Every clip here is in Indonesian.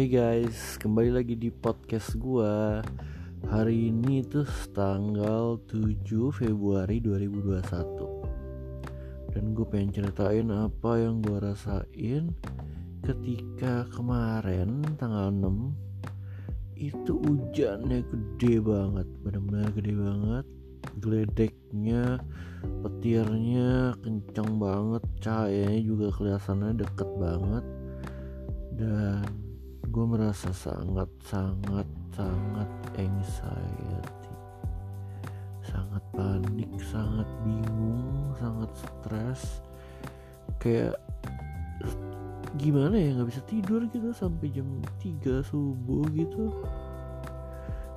Hey guys, kembali lagi di podcast gua. Hari ini tuh tanggal 7 Februari 2021. Dan gue pengen ceritain apa yang gue rasain ketika kemarin tanggal 6 itu hujannya gede banget, benar-benar gede banget. Geledeknya, petirnya kencang banget, cahayanya juga kelihatannya deket banget. Dan gue merasa sangat sangat sangat anxiety. Sangat panik sangat bingung sangat stres. Kayak gimana ya nggak bisa tidur gitu sampai jam 3 subuh gitu.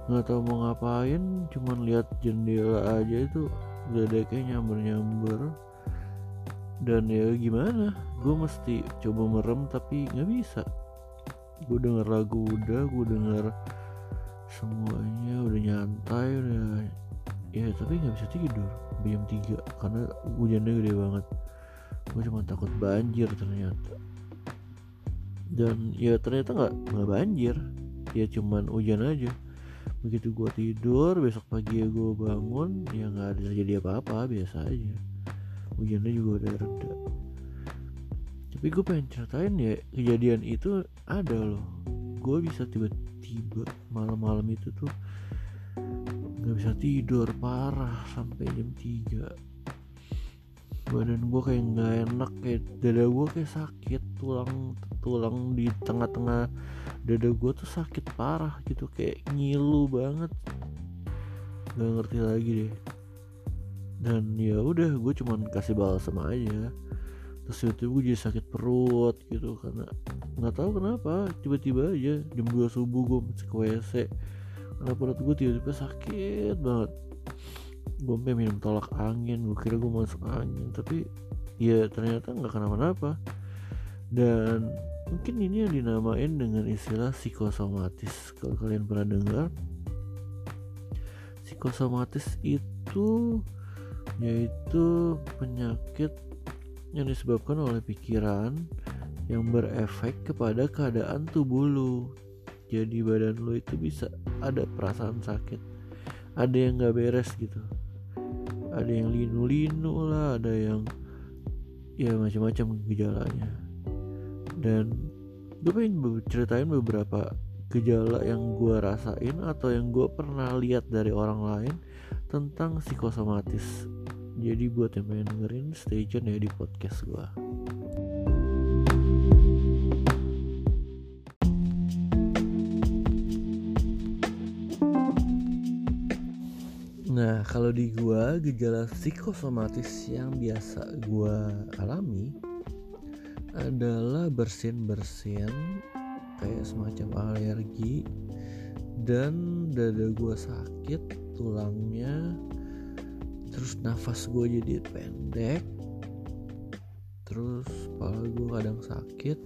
Nggak tahu mau ngapain cuman lihat jendela aja itu udah ada kayak nyamber nyamber dan ya gimana gue mesti coba merem tapi nggak bisa gue denger lagu udah gue denger semuanya udah nyantai udah ya tapi nggak bisa tidur. Jam 3 karena hujannya gede banget. Gue cuma takut banjir ternyata. Dan ya ternyata nggak nggak banjir. Ya cuman hujan aja. Begitu gue tidur besok pagi ya gue bangun ya nggak ada jadi apa-apa biasa aja. Hujannya juga udah reda tapi gue pengen ceritain ya kejadian itu ada loh. Gue bisa tiba-tiba malam-malam itu tuh nggak bisa tidur parah sampai jam 3 badan gue kayak nggak enak kayak dada gue kayak sakit tulang tulang di tengah-tengah dada gue tuh sakit parah gitu kayak ngilu banget. Nggak ngerti lagi deh. Dan ya udah gue cuman kasih balsam aja terus tiba-tiba gue jadi sakit perut gitu karena nggak tahu kenapa tiba-tiba aja jam 2 subuh gue masuk ke WC karena perut gue tiba-tiba sakit banget. Gue sampai minum tolak angin gue kira gue masuk angin tapi ya ternyata nggak kenapa-napa. Dan mungkin ini yang dinamain dengan istilah psikosomatis. Kalau kalian pernah dengar psikosomatis itu yaitu penyakit yang disebabkan oleh pikiran yang berefek kepada keadaan tubuh lu. Jadi badan lu itu bisa ada perasaan sakit. Ada yang gak beres gitu. Ada yang linu-linu lah ada yang ya macam-macam gejalanya. Dan gue pengen ceritain beberapa gejala yang gue rasain atau yang gue pernah lihat dari orang lain tentang psikosomatis jadi buat yang pengen dengerin stay tune ya di podcast gue Nah kalau di gua gejala psikosomatis yang biasa gua alami adalah bersin-bersin kayak semacam alergi dan dada gua sakit tulangnya nafas gue jadi pendek. Terus kepala gue kadang sakit.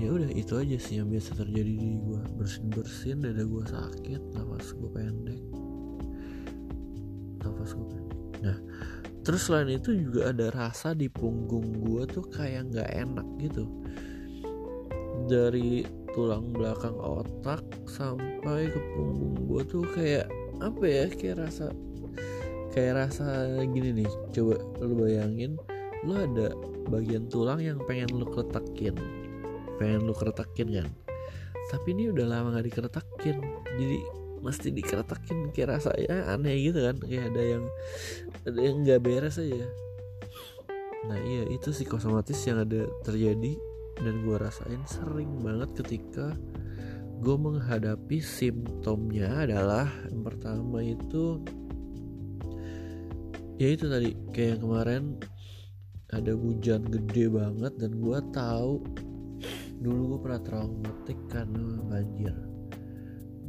Ya udah itu aja sih yang biasa terjadi di gue bersin bersin dada gue sakit nafas gue pendek. Nafas gue pendek. Nah terus selain itu juga ada rasa di punggung gue tuh kayak nggak enak gitu. Dari tulang belakang otak sampai ke punggung gue tuh kayak apa ya kayak rasa kayak rasa gini nih coba lu bayangin lu ada bagian tulang yang pengen lu keretakin pengen lu keretakin kan? Tapi ini udah lama gak dikeretakin jadi mesti dikeretakin kayak rasa ya aneh gitu kan? Kayak ada yang ada yang nggak beres aja. Nah iya itu psikosomatis yang ada terjadi dan gue rasain sering banget ketika gue menghadapi simptomnya adalah yang pertama itu ya itu tadi kayak yang kemarin ada hujan gede banget dan gue tahu dulu gue pernah traumatik karena banjir.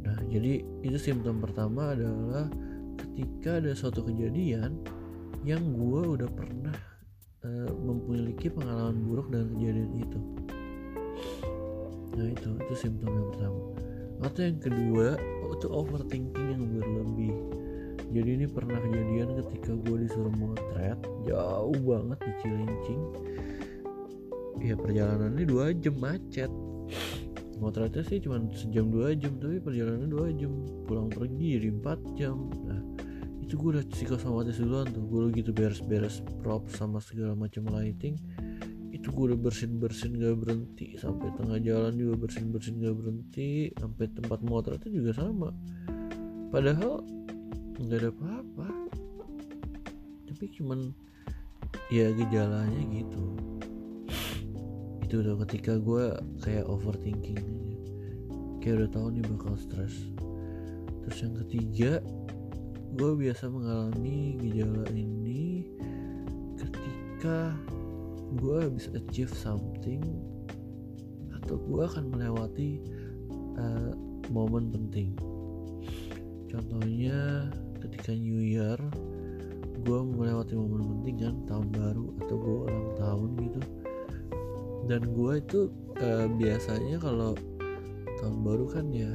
Nah jadi itu simptom pertama adalah ketika ada suatu kejadian yang gue udah pernah uh, memiliki pengalaman buruk dengan kejadian itu. Nah itu itu simptom yang pertama. Atau yang kedua itu overthinking yang berlebih jadi ini pernah kejadian ketika gue disuruh motret jauh banget di Cilincing. Ya perjalanannya dua jam macet. Motretnya sih cuma sejam dua jam tapi perjalanan dua jam. Pulang pergi di empat jam. Nah itu gue udah psikosomatis duluan tuh. Gue gitu beres-beres prop sama segala macam lighting. Itu gue udah bersin bersin gak berhenti. Sampai tengah jalan juga bersin bersin gak berhenti. Sampai tempat motretnya juga sama. Padahal nggak ada apa-apa. Tapi cuman ya gejalanya gitu. Itu udah ketika gue kayak overthinking aja. Kayak udah tahu nih bakal stres. Terus yang ketiga gue biasa mengalami gejala ini ketika gue habis achieve something atau gue akan melewati uh, momen penting. Contohnya ketika New Year gue melewati momen penting kan tahun baru atau gue ulang tahun gitu. Dan gue itu uh, biasanya kalau tahun baru kan ya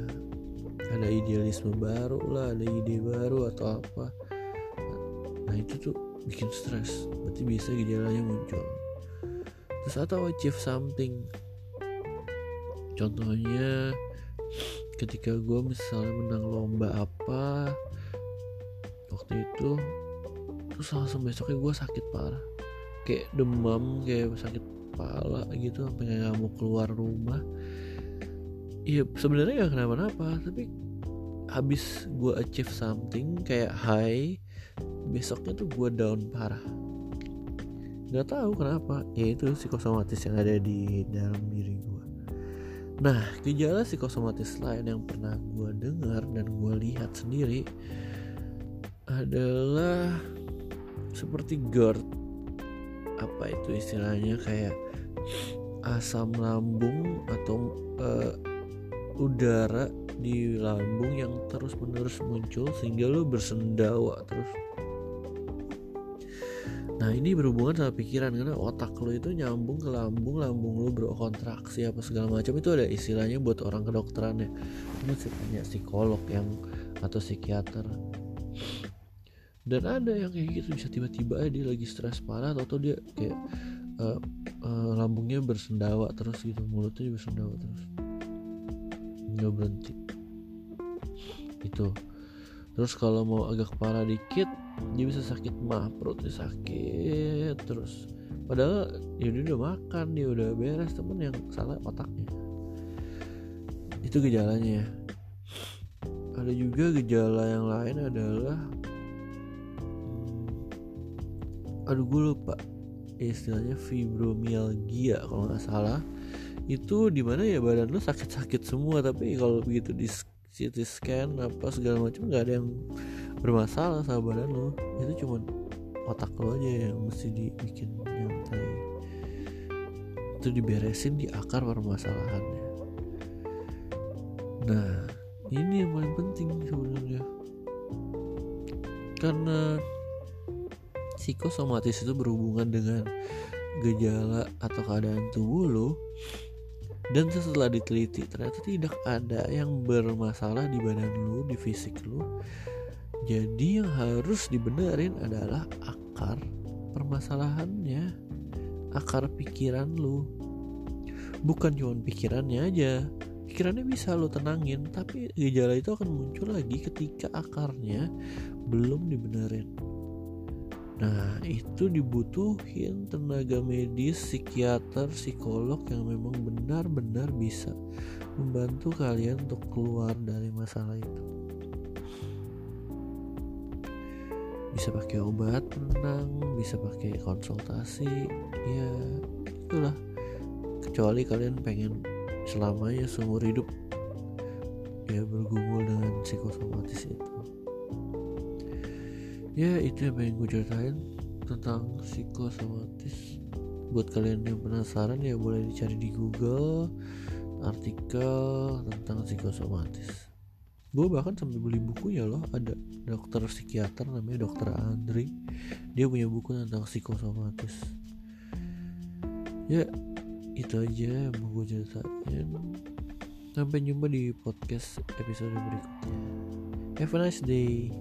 ada idealisme baru lah ada ide baru atau apa. Nah itu tuh bikin stres. Berarti bisa gejalanya muncul. Terus atau achieve something. Contohnya ketika gue misalnya menang lomba apa waktu itu terus langsung besoknya gue sakit parah. Kayak demam kayak sakit kepala gitu sampai nggak mau keluar rumah. Iya sebenarnya nggak kenapa-napa tapi habis gue achieve something kayak high besoknya tuh gue down parah. Nggak tahu kenapa ya itu psikosomatis yang ada di dalam diri gue nah gejala psikosomatis lain yang pernah gue dengar dan gue lihat sendiri adalah seperti GERD apa itu istilahnya kayak asam lambung atau uh, udara di lambung yang terus menerus muncul sehingga lo bersendawa terus Nah ini berhubungan sama pikiran karena otak lo itu nyambung ke lambung, lambung lo berkontraksi apa segala macam itu ada istilahnya buat orang kedokteran ya. Ini tanya psikolog yang atau psikiater. Dan ada yang kayak gitu bisa tiba-tiba dia lagi stres parah atau dia kayak uh, uh, lambungnya bersendawa terus gitu mulutnya bersendawa terus. Nggak berhenti. Itu terus kalau mau agak parah dikit dia bisa sakit mah perutnya sakit terus. Padahal ya dia udah makan dia udah beres temen yang salah otaknya. Itu gejalanya ya. Ada juga gejala yang lain adalah aduh gue lupa. Istilahnya fibromyalgia kalau nggak salah. Itu di mana ya badan lu sakit-sakit semua tapi kalau begitu di CT scan apa segala macam nggak ada yang bermasalah sama badan lu. Itu cuma otak lo aja yang mesti dibikin nyantai itu diberesin di akar permasalahannya. Nah ini yang paling penting sebenarnya. Karena psikosomatis itu berhubungan dengan gejala atau keadaan tubuh lo. Dan setelah diteliti ternyata tidak ada yang bermasalah di badan lo di fisik lo. Jadi yang harus dibenerin adalah akar permasalahannya akar pikiran lo. Bukan cuma pikirannya aja pikirannya bisa lo tenangin tapi gejala itu akan muncul lagi ketika akarnya belum dibenerin Nah, itu dibutuhin tenaga medis, psikiater, psikolog yang memang benar-benar bisa membantu kalian untuk keluar dari masalah itu. Bisa pakai obat penenang, bisa pakai konsultasi, ya itulah. Kecuali kalian pengen selamanya seumur hidup ya bergumul dengan psikosomatis itu ya itu yang pengen gue ceritain tentang psikosomatis. Buat kalian yang penasaran ya boleh dicari di Google artikel tentang psikosomatis. Gue bahkan sampai beli bukunya loh. Ada dokter psikiater namanya dokter Andri. Dia punya buku tentang psikosomatis. Ya itu aja yang mau gue ceritain. Sampai jumpa di podcast episode berikutnya. Have a nice day